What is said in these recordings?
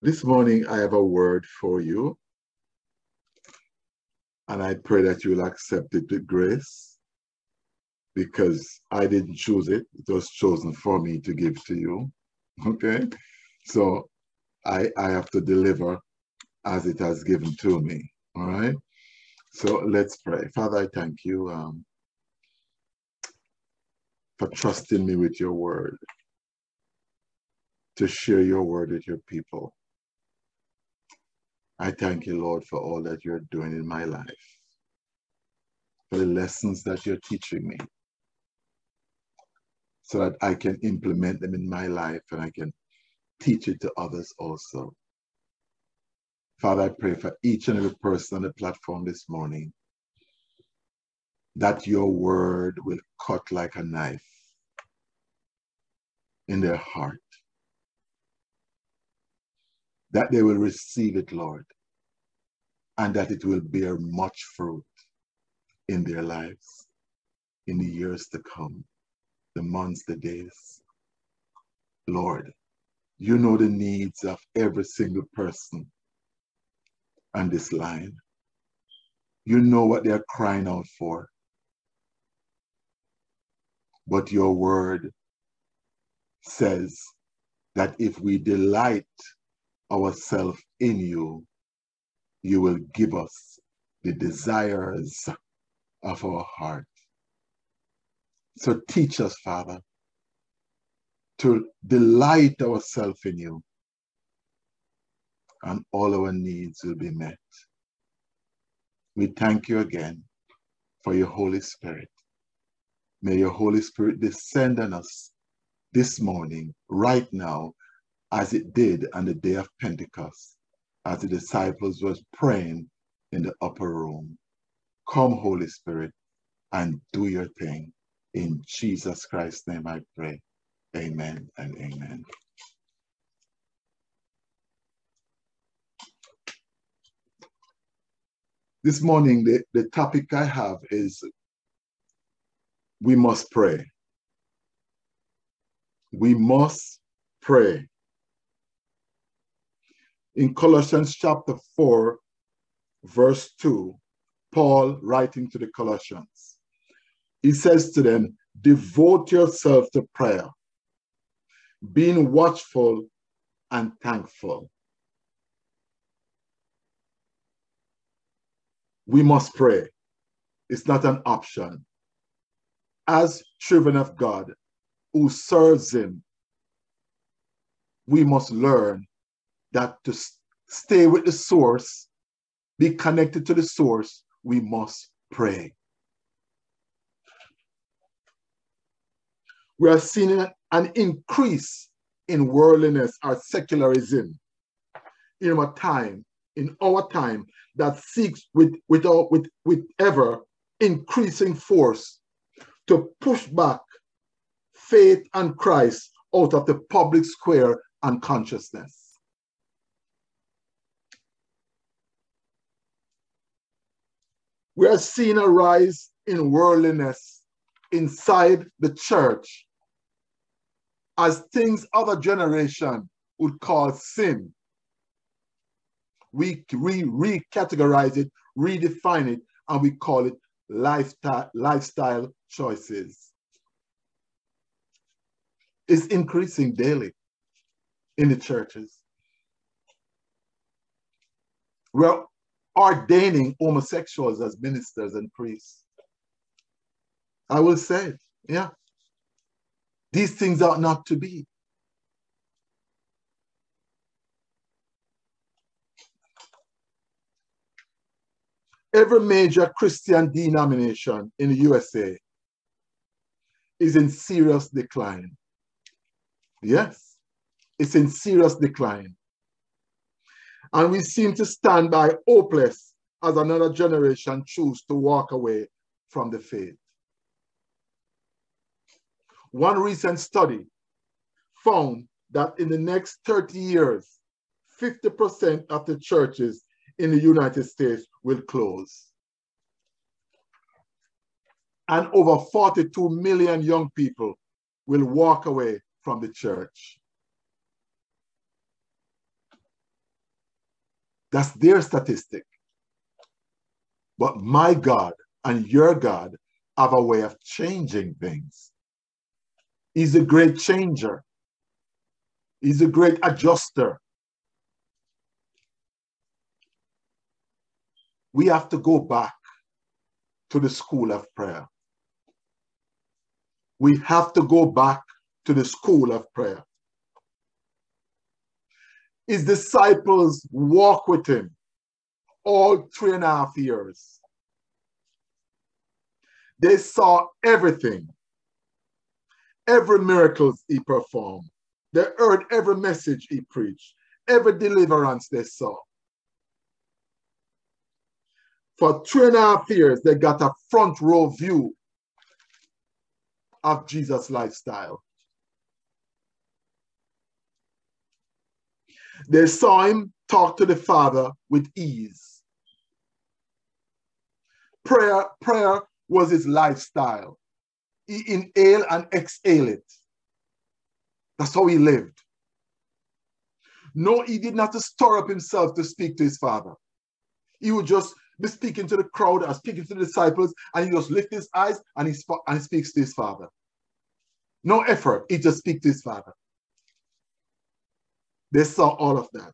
This morning, I have a word for you. And I pray that you will accept it with grace because I didn't choose it. It was chosen for me to give to you. Okay? So I, I have to deliver as it has given to me. All right? So let's pray. Father, I thank you um, for trusting me with your word, to share your word with your people. I thank you, Lord, for all that you're doing in my life, for the lessons that you're teaching me, so that I can implement them in my life and I can teach it to others also. Father, I pray for each and every person on the platform this morning that your word will cut like a knife in their heart that they will receive it, Lord, and that it will bear much fruit in their lives in the years to come, the months, the days. Lord, you know the needs of every single person on this line. You know what they're crying out for. But your word says that if we delight ourselves in you, you will give us the desires of our heart. So teach us, Father, to delight ourselves in you, and all our needs will be met. We thank you again for your Holy Spirit. May your Holy Spirit descend on us this morning, right now, as it did on the day of Pentecost, as the disciples was praying in the upper room. Come, Holy Spirit, and do your thing. In Jesus Christ's name I pray. Amen and amen. This morning, the, the topic I have is we must pray. We must pray in Colossians chapter 4, verse 2, Paul writing to the Colossians, he says to them, Devote yourself to prayer, being watchful and thankful. We must pray. It's not an option. As children of God who serves Him, we must learn that to stay with the source, be connected to the source, we must pray. We are seeing an increase in worldliness or secularism in our time, in our time, that seeks with, with, with, with ever increasing force to push back faith and Christ out of the public square and consciousness. We are seeing a rise in worldliness inside the church as things other generation would call sin. We re recategorize it, redefine it, and we call it lifestyle, lifestyle choices. It's increasing daily in the churches. We're ordaining homosexuals as ministers and priests. I will say it, yeah. These things ought not to be. Every major Christian denomination in the USA is in serious decline. Yes, it's in serious decline. And we seem to stand by hopeless as another generation choose to walk away from the faith. One recent study found that in the next 30 years, 50% of the churches in the United States will close. And over 42 million young people will walk away from the church. That's their statistic. But my God and your God have a way of changing things. He's a great changer. He's a great adjuster. We have to go back to the school of prayer. We have to go back to the school of prayer. His disciples walk with him all three and a half years. They saw everything, every miracle he performed. They heard every message he preached, every deliverance they saw. For three and a half years, they got a front row view of Jesus' lifestyle. They saw him talk to the Father with ease. Prayer, prayer was his lifestyle. He inhale and exhale it. That's how he lived. No, he did not stir up himself to speak to his father. He would just be speaking to the crowd or speaking to the disciples, and he just lift his eyes and he, and he speaks to his father. No effort, he just speaks to his father. They saw all of that.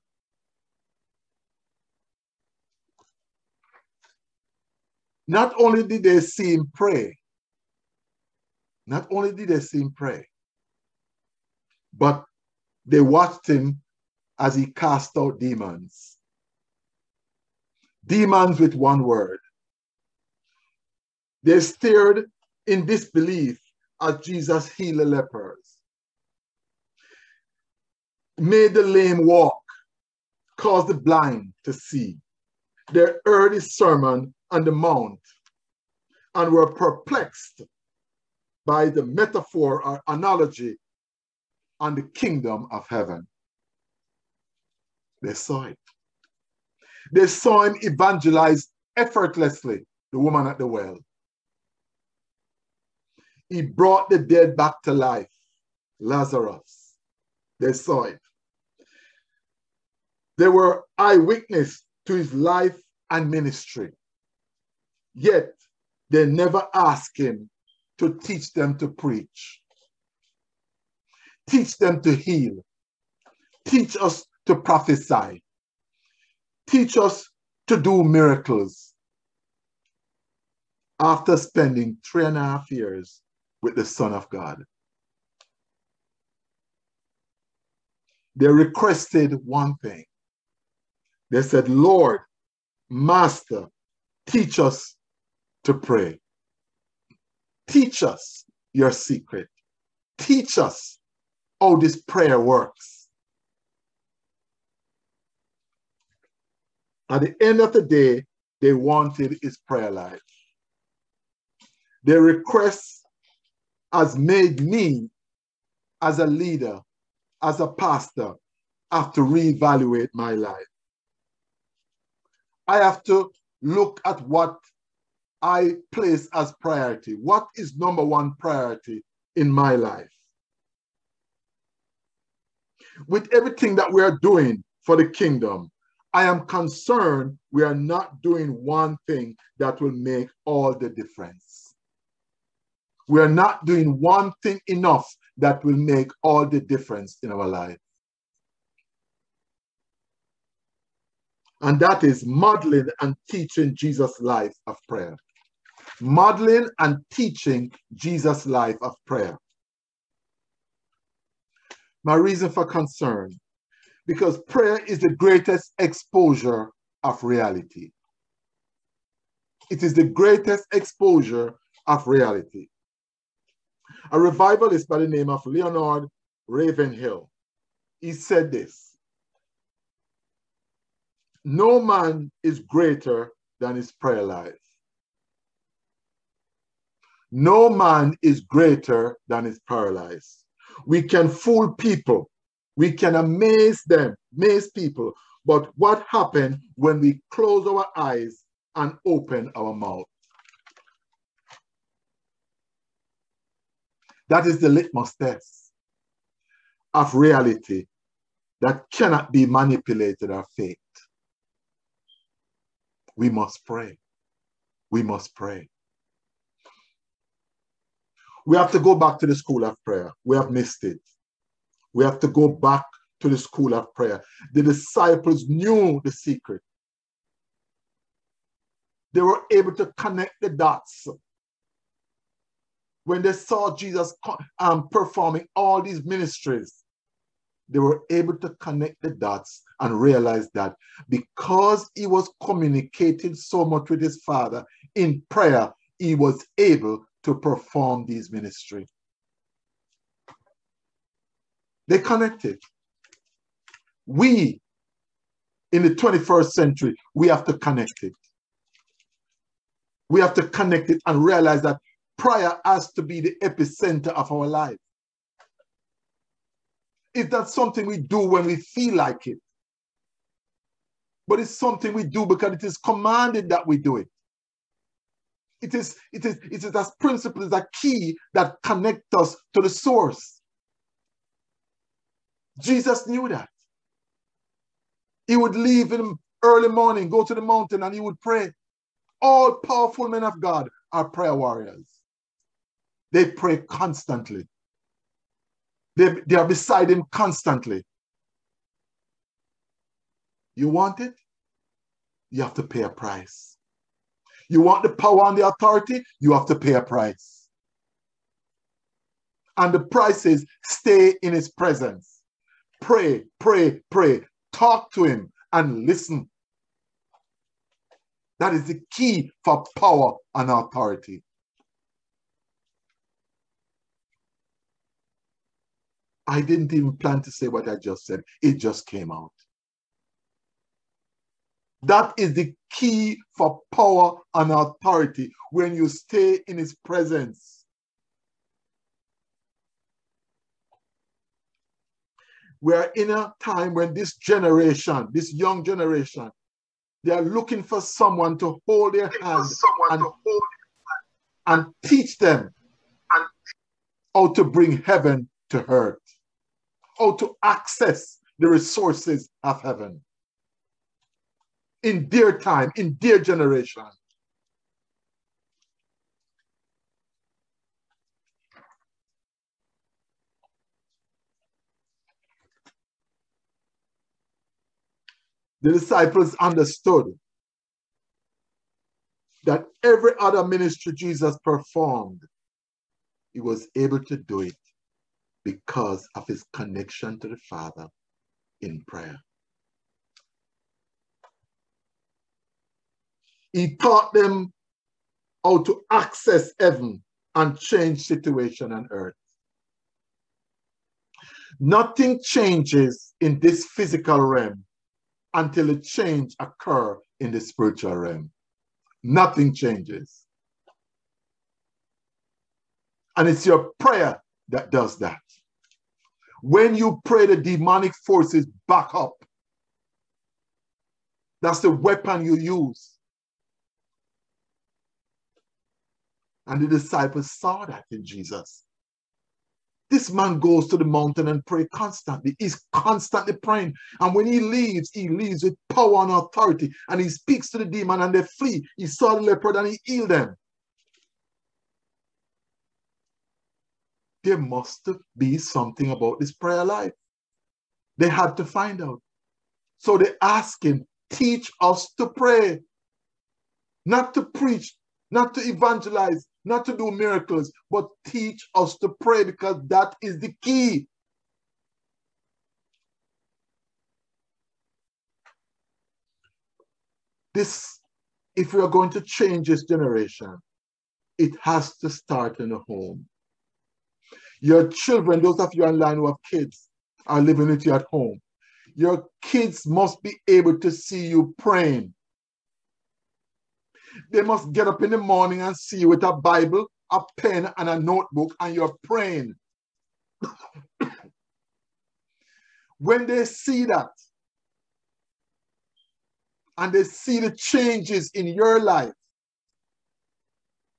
Not only did they see him pray, not only did they see him pray, but they watched him as he cast out demons. Demons with one word. They stared in disbelief as Jesus healed lepers, made the lame walk, caused the blind to see. They heard his sermon on the mount and were perplexed by the metaphor or analogy on the kingdom of heaven. They saw it. They saw him evangelize effortlessly, the woman at the well. He brought the dead back to life, Lazarus. They saw it. They were eyewitness to his life and ministry. Yet they never asked him to teach them to preach, teach them to heal, teach us to prophesy, teach us to do miracles. After spending three and a half years with the Son of God, they requested one thing. They said, Lord, Master, teach us to pray. Teach us your secret. Teach us how this prayer works. At the end of the day, they wanted his prayer life. Their request has made me, as a leader, as a pastor, have to reevaluate my life. I have to look at what I place as priority? What is number one priority in my life? With everything that we are doing for the kingdom, I am concerned we are not doing one thing that will make all the difference. We are not doing one thing enough that will make all the difference in our life. And that is modeling and teaching Jesus' life of prayer modeling and teaching Jesus' life of prayer. My reason for concern, because prayer is the greatest exposure of reality. It is the greatest exposure of reality. A revivalist by the name of Leonard Ravenhill, he said this, no man is greater than his prayer life. No man is greater than his paralyzed. We can fool people. We can amaze them, amaze people. But what happens when we close our eyes and open our mouth? That is the litmus test of reality that cannot be manipulated or faked. We must pray. We must pray. We have to go back to the school of prayer. We have missed it. We have to go back to the school of prayer. The disciples knew the secret. They were able to connect the dots. When they saw Jesus um, performing all these ministries, they were able to connect the dots and realize that because he was communicating so much with his father in prayer, he was able to perform these ministry. They connected. We, in the 21st century, we have to connect it. We have to connect it and realize that prayer has to be the epicenter of our life. It's not something we do when we feel like it, but it's something we do because it is commanded that we do it. It is, it is, it is that principle, is a key that connects us to the source. Jesus knew that. He would leave in early morning, go to the mountain, and he would pray. All powerful men of God are prayer warriors. They pray constantly. They, they are beside him constantly. You want it? You have to pay a price. You want the power and the authority? You have to pay a price. And the price is stay in his presence. Pray, pray, pray. Talk to him and listen. That is the key for power and authority. I didn't even plan to say what I just said. It just came out. That is the key for power and authority when you stay in his presence. We're in a time when this generation, this young generation, they are looking for someone to hold their hand and, and teach them how to bring heaven to earth how to access the resources of heaven in their time, in their generation. The disciples understood that every other ministry Jesus performed, he was able to do it because of his connection to the Father in prayer. He taught them how to access heaven and change situation on earth. Nothing changes in this physical realm until a change occur in the spiritual realm. Nothing changes. And it's your prayer that does that. When you pray, the demonic forces back up. That's the weapon you use. And the disciples saw that in Jesus. This man goes to the mountain and pray constantly. He's constantly praying. And when he leaves, he leaves with power and authority. And he speaks to the demon and they flee. He saw the leopard and he healed them. there must be something about this prayer life. They had to find out. So they ask him, teach us to pray, not to preach, not to evangelize, not to do miracles, but teach us to pray because that is the key. This, if we are going to change this generation, it has to start in the home. Your children, those of you online who have kids, are living with you at home. Your kids must be able to see you praying. They must get up in the morning and see you with a Bible, a pen, and a notebook, and you're praying. when they see that, and they see the changes in your life,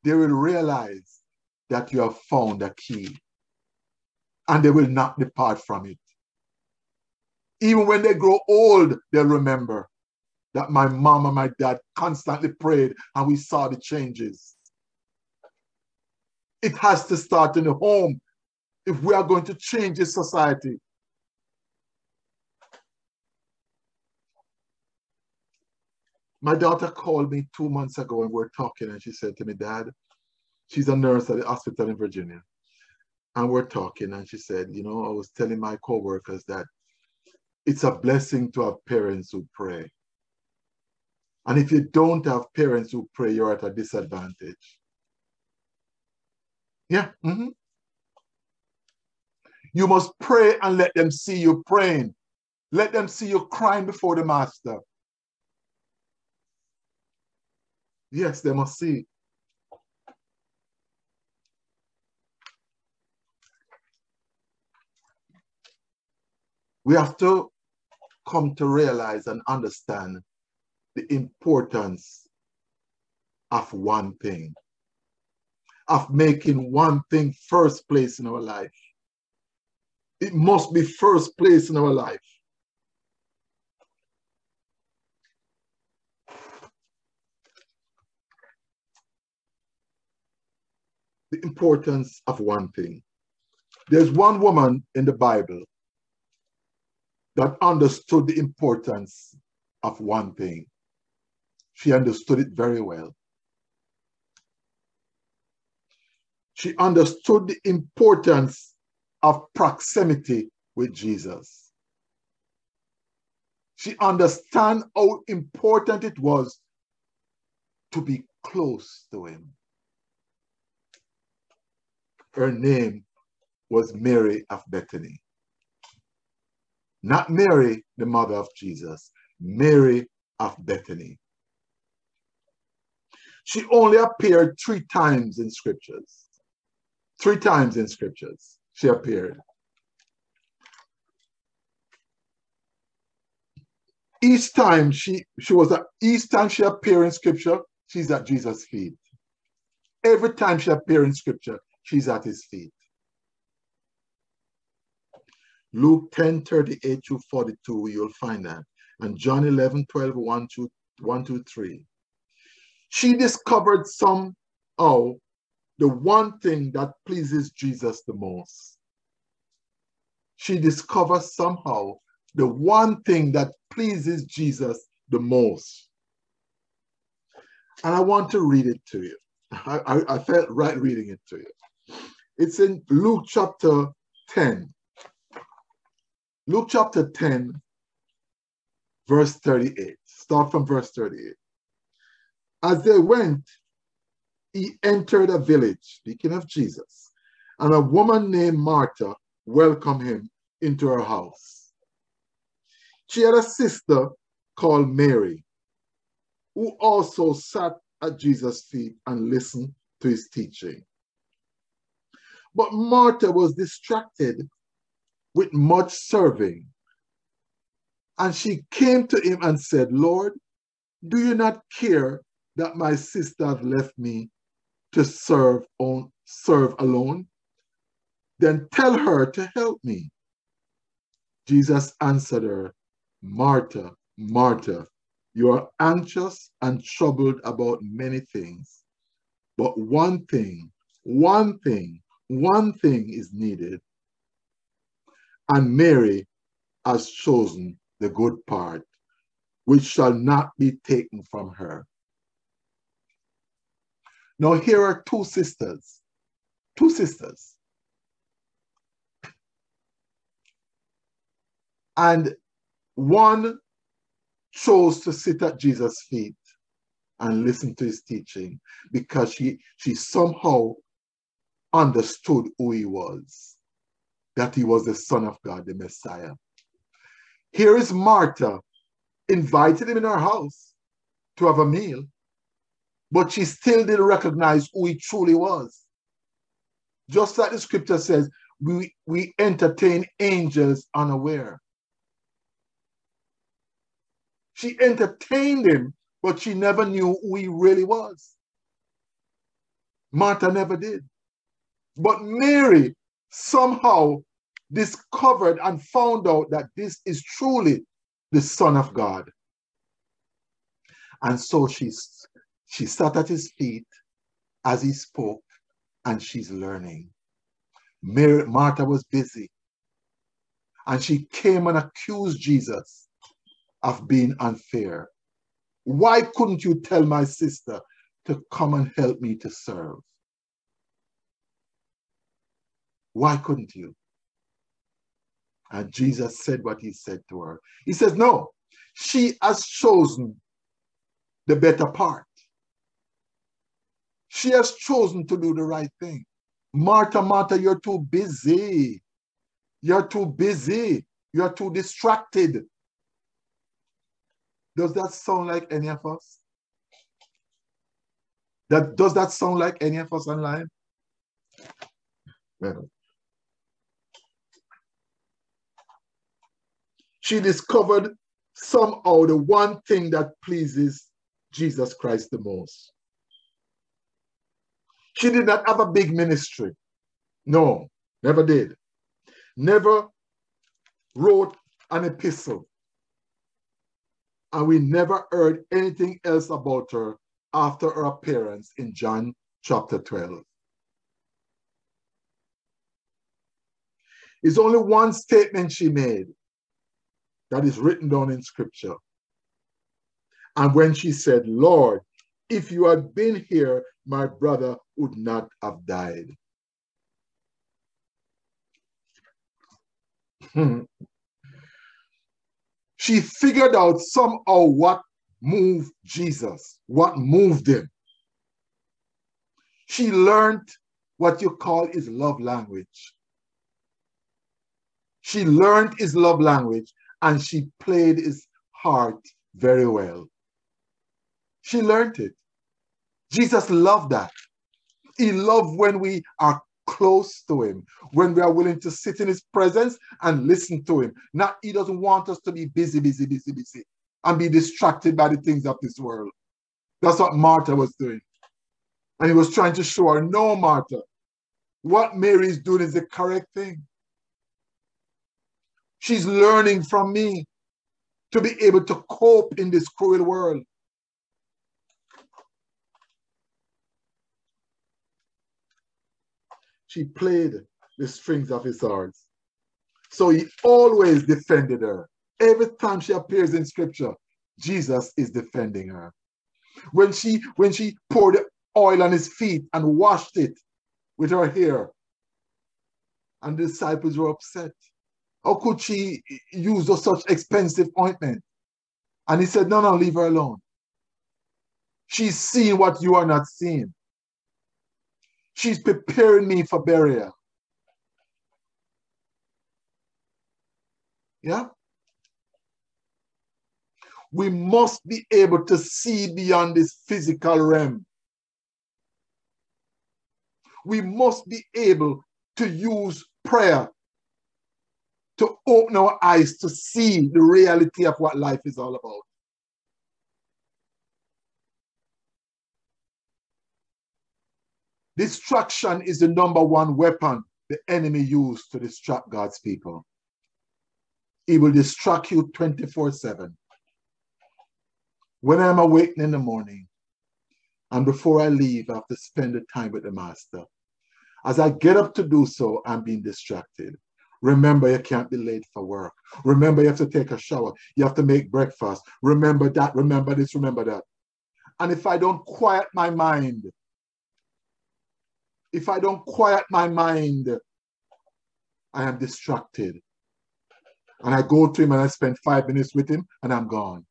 they will realize that you have found a key and they will not depart from it. Even when they grow old, they'll remember that my mom and my dad constantly prayed and we saw the changes. It has to start in the home if we are going to change this society. My daughter called me two months ago and we are talking and she said to me, Dad, she's a nurse at the hospital in Virginia. And we're talking and she said, you know, I was telling my coworkers that it's a blessing to have parents who pray. And if you don't have parents who pray, you're at a disadvantage. Yeah. Mm-hmm. You must pray and let them see you praying. Let them see you crying before the master. Yes, they must see. We have to come to realize and understand the importance of one thing, of making one thing first place in our life. It must be first place in our life. The importance of one thing. There's one woman in the Bible that understood the importance of one thing. She understood it very well. She understood the importance of proximity with Jesus. She understand how important it was to be close to him. Her name was Mary of Bethany. Not Mary, the mother of Jesus, Mary of Bethany. She only appeared three times in scriptures. Three times in scriptures she appeared. Each time she she was at each time she appeared in scripture, she's at Jesus' feet. Every time she appeared in scripture, she's at his feet. Luke 10, 38 to 42, you'll find that. And John 11, 12, 1 to, 1 to 3 she discovered somehow oh, the one thing that pleases Jesus the most. She discovered somehow the one thing that pleases Jesus the most. And I want to read it to you. I, I, I felt right reading it to you. It's in Luke chapter 10. Luke chapter 10, verse 38. Start from verse 38. As they went, he entered a village, speaking of Jesus, and a woman named Martha welcomed him into her house. She had a sister called Mary, who also sat at Jesus' feet and listened to his teaching. But Martha was distracted with much serving. And she came to him and said, Lord, do you not care that my sister have left me to serve on serve alone? Then tell her to help me. Jesus answered her, Martha, Martha, you are anxious and troubled about many things, but one thing, one thing, one thing is needed. And Mary has chosen the good part, which shall not be taken from her. Now, here are two sisters, two sisters. And one chose to sit at Jesus' feet and listen to his teaching because she, she somehow understood who he was, that he was the Son of God, the Messiah. Here is Martha, invited him in her house to have a meal but she still didn't recognize who he truly was. Just like the scripture says, we, we entertain angels unaware. She entertained him, but she never knew who he really was. Martha never did. But Mary somehow discovered and found out that this is truly the Son of God. And so she's, she sat at his feet as he spoke, and she's learning. Mary, Martha was busy. And she came and accused Jesus of being unfair. Why couldn't you tell my sister to come and help me to serve? Why couldn't you? And Jesus said what he said to her. He says, No, she has chosen the better part. She has chosen to do the right thing. Martha, Martha, you're too busy. You're too busy. You're too distracted. Does that sound like any of us? That does that sound like any of us online? Well, she discovered somehow the one thing that pleases Jesus Christ the most. She did not have a big ministry. No, never did. Never wrote an epistle. And we never heard anything else about her after her appearance in John chapter 12. It's only one statement she made that is written down in scripture. And when she said, Lord, if you had been here, my brother would not have died. Hmm. she figured out somehow what moved Jesus, what moved him. She learned what you call his love language. She learned his love language and she played his heart very well. She learned it. Jesus loved that. He loved when we are close to him, when we are willing to sit in his presence and listen to him. Not he doesn't want us to be busy, busy, busy, busy, and be distracted by the things of this world. That's what Martha was doing. And he was trying to show her, no, Martha, what Mary is doing is the correct thing. She's learning from me to be able to cope in this cruel world. She played the strings of his heart. So he always defended her. Every time she appears in scripture, Jesus is defending her. When she when she poured oil on his feet and washed it with her hair, and the disciples were upset. How could she use such expensive ointment? And he said, No, no, leave her alone. She's seeing what you are not seeing. She's preparing me for burial. Yeah? We must be able to see beyond this physical realm. We must be able to use prayer to open our eyes to see the reality of what life is all about. Distraction is the number one weapon the enemy used to distract God's people. He will distract you 24 7. When I'm awakened in the morning and before I leave, I have to spend the time with the Master. As I get up to do so, I'm being distracted. Remember, you can't be late for work. Remember, you have to take a shower. You have to make breakfast. Remember that, remember this, remember that. And if I don't quiet my mind, if I don't quiet my mind, I am distracted. And I go to him and I spend five minutes with him and I'm gone.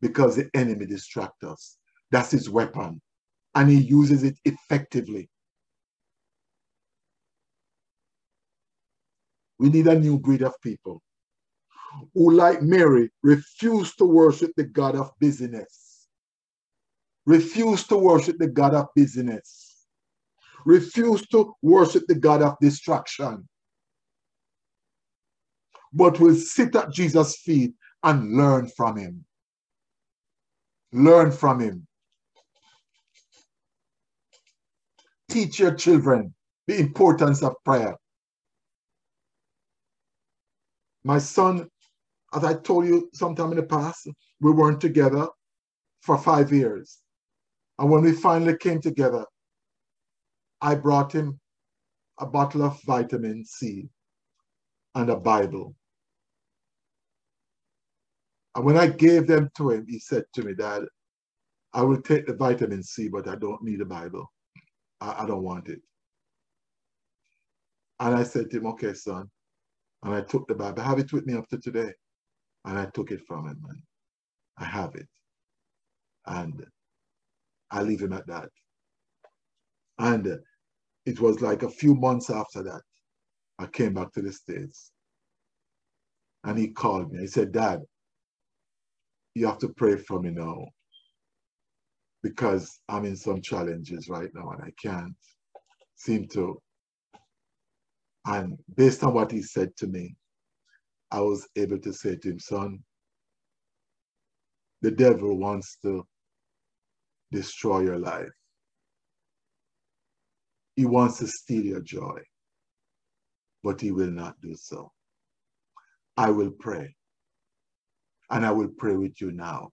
Because the enemy distracts us. That's his weapon. And he uses it effectively. We need a new breed of people who, like Mary, refuse to worship the God of busyness. Refuse to worship the God of busyness. Refuse to worship the God of distraction. But will sit at Jesus' feet and learn from him. Learn from him. Teach your children the importance of prayer. My son as I told you sometime in the past, we weren't together for five years. And when we finally came together, I brought him a bottle of vitamin C and a Bible. And when I gave them to him, he said to me, Dad, I will take the vitamin C, but I don't need a Bible. I, I don't want it. And I said to him, okay, son. And I took the Bible. I have it with me up to today. And I took it from him. I have it. And I leave him at that. And it was like a few months after that, I came back to the States. And he called me. He said, Dad, you have to pray for me now because I'm in some challenges right now and I can't seem to. And based on what he said to me, I was able to say to him, son, the devil wants to destroy your life. He wants to steal your joy, but he will not do so. I will pray, and I will pray with you now.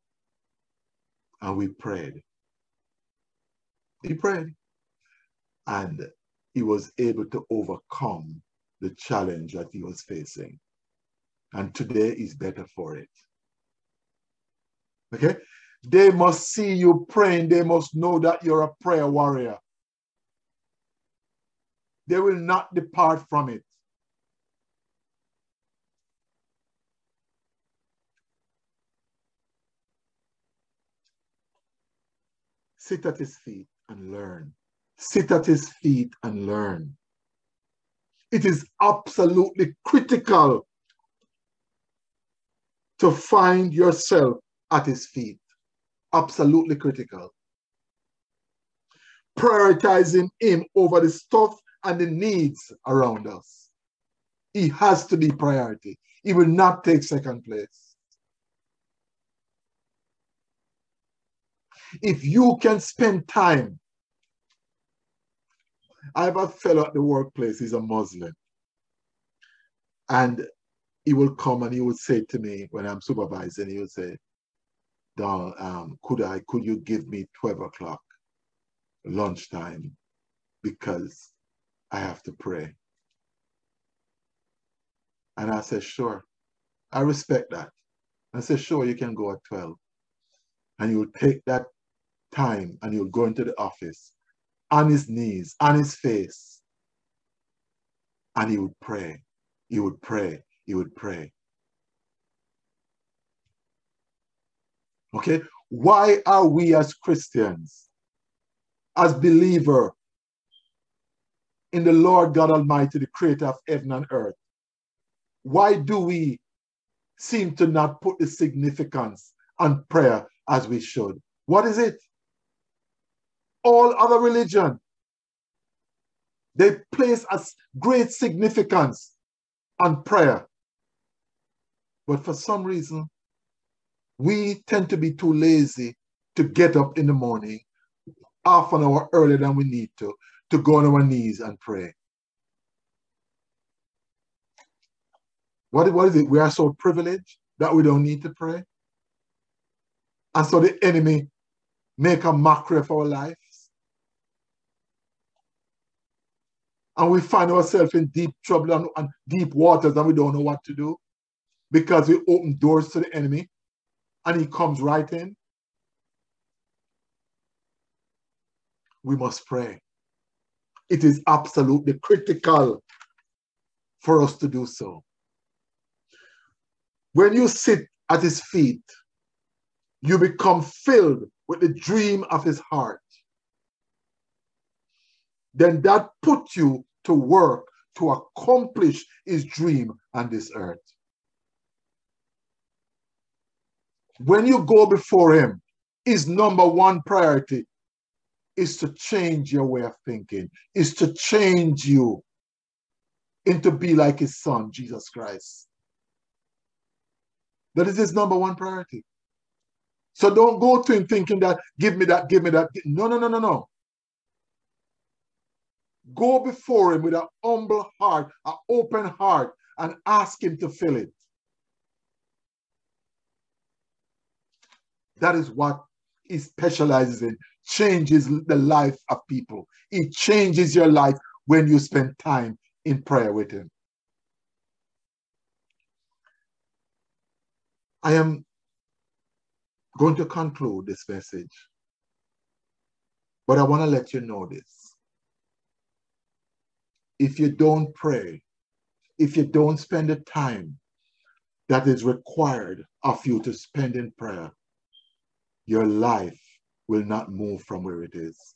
And we prayed. He prayed, and he was able to overcome the challenge that he was facing. And today is better for it. Okay? They must see you praying. They must know that you're a prayer warrior. They will not depart from it. Sit at his feet and learn. Sit at his feet and learn. It is absolutely critical to find yourself at his feet. Absolutely critical. Prioritizing him over the stuff and the needs around us. He has to be priority. He will not take second place. If you can spend time, I have a fellow at the workplace, he's a Muslim. And he will come and he would say to me when I'm supervising, he would say, Don, um, could I, could you give me 12 o'clock lunchtime because I have to pray. And I said, sure. I respect that. I said, sure, you can go at 12. And you'll take that time and you'll go into the office on his knees, on his face. And he would pray. He would pray. He would pray. Okay? Why are we as Christians, as believer in the Lord God Almighty, the creator of heaven and earth, why do we seem to not put the significance on prayer as we should? What is it? All other religion, they place a great significance on prayer. But for some reason, we tend to be too lazy to get up in the morning half an hour earlier than we need to, to go on our knees and pray. What, what is it? We are so privileged that we don't need to pray. And so the enemy make a mockery of our lives. And we find ourselves in deep trouble and, and deep waters and we don't know what to do because we open doors to the enemy and he comes right in, we must pray. It is absolutely critical for us to do so. When you sit at his feet, you become filled with the dream of his heart. Then that puts you to work to accomplish his dream on this earth. When you go before him, his number one priority is to change your way of thinking, is to change you into be like his son, Jesus Christ. That is his number one priority. So don't go to him thinking that, give me that, give me that. No, no, no, no, no. Go before him with an humble heart, an open heart, and ask him to fill it. That is what he specializes in. Changes the life of people. It changes your life when you spend time in prayer with him. I am going to conclude this message, but I want to let you know this. If you don't pray, if you don't spend the time that is required of you to spend in prayer, your life will not move from where it is.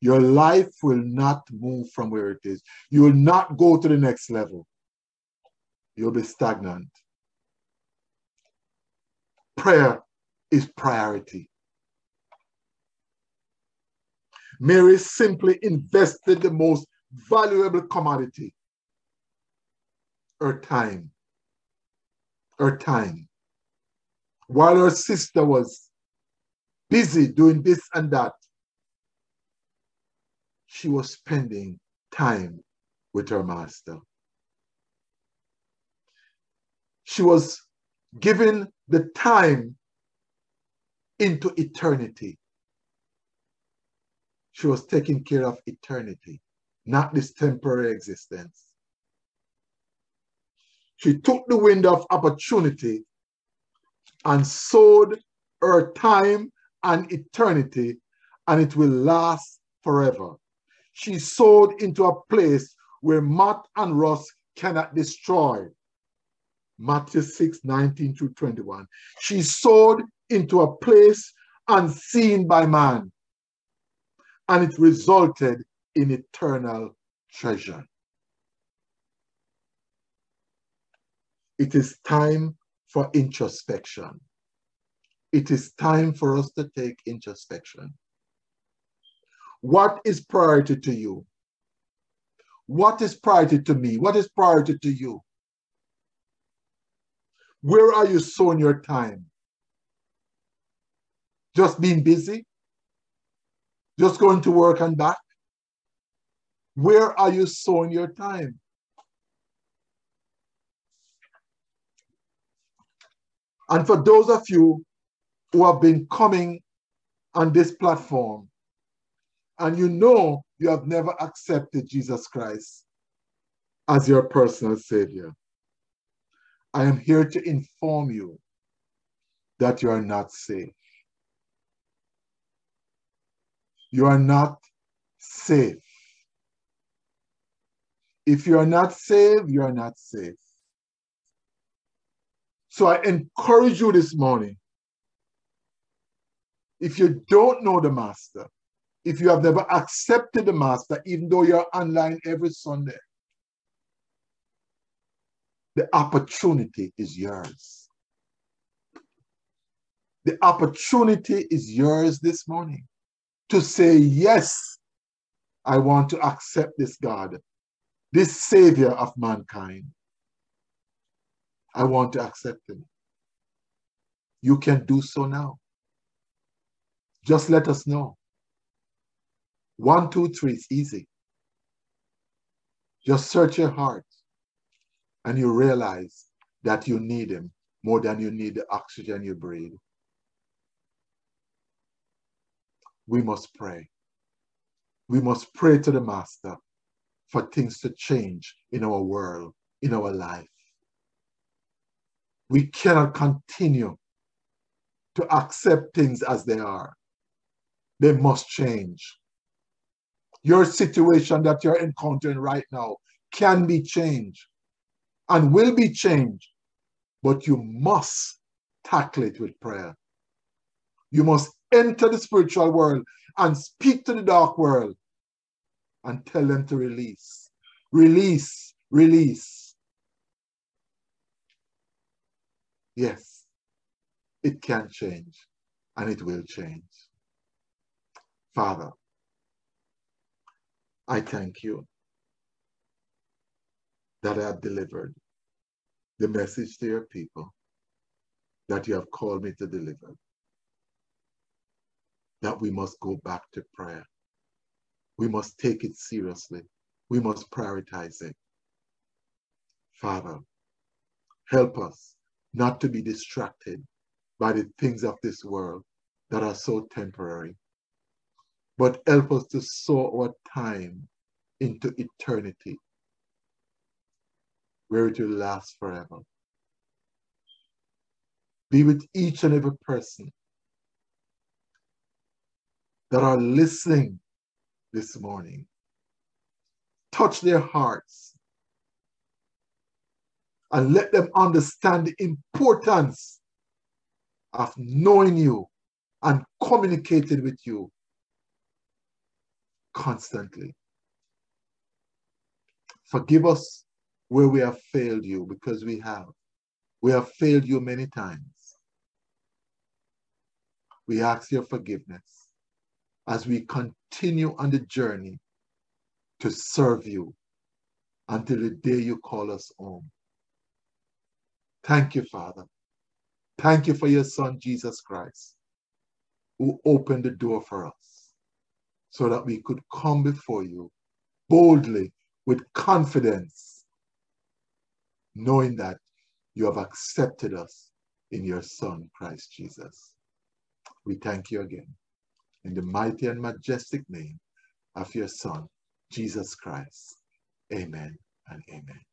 Your life will not move from where it is. You will not go to the next level. You'll be stagnant. Prayer is priority. Mary simply invested the most valuable commodity her time. Her time. While her sister was busy doing this and that, she was spending time with her master. She was giving the time into eternity. She was taking care of eternity, not this temporary existence. She took the wind of opportunity and sowed her time and eternity, and it will last forever. She sowed into a place where moth and rust cannot destroy. Matthew 6, 19 to 21. She sowed into a place unseen by man, and it resulted in eternal treasure. It is time for introspection. It is time for us to take introspection. What is priority to you? What is priority to me? What is priority to you? Where are you sowing your time? Just being busy? Just going to work and back? Where are you sowing your time? And for those of you who have been coming on this platform and you know you have never accepted Jesus Christ as your personal Savior, I am here to inform you that you are not safe. You are not safe. If you are not saved, you are not safe. So I encourage you this morning. If you don't know the Master, if you have never accepted the Master, even though you're online every Sunday, the opportunity is yours. The opportunity is yours this morning to say, Yes, I want to accept this God, this Savior of mankind. I want to accept Him. You can do so now. Just let us know. One, two, three, it's easy. Just search your heart and you realize that you need him more than you need the oxygen you breathe. We must pray. We must pray to the Master for things to change in our world, in our life. We cannot continue to accept things as they are. They must change. Your situation that you're encountering right now can be changed and will be changed, but you must tackle it with prayer. You must enter the spiritual world and speak to the dark world and tell them to release, release, release. Yes, it can change and it will change. Father, I thank you that I have delivered the message to your people that you have called me to deliver. That we must go back to prayer. We must take it seriously. We must prioritize it. Father, help us not to be distracted by the things of this world that are so temporary. But help us to sow our time into eternity, where it will last forever. Be with each and every person that are listening this morning. Touch their hearts and let them understand the importance of knowing you and communicating with you constantly. Forgive us where we have failed you because we have. We have failed you many times. We ask your forgiveness as we continue on the journey to serve you until the day you call us home. Thank you, Father. Thank you for your Son, Jesus Christ, who opened the door for us so that we could come before you boldly with confidence, knowing that you have accepted us in your Son, Christ Jesus. We thank you again in the mighty and majestic name of your Son, Jesus Christ. Amen and amen.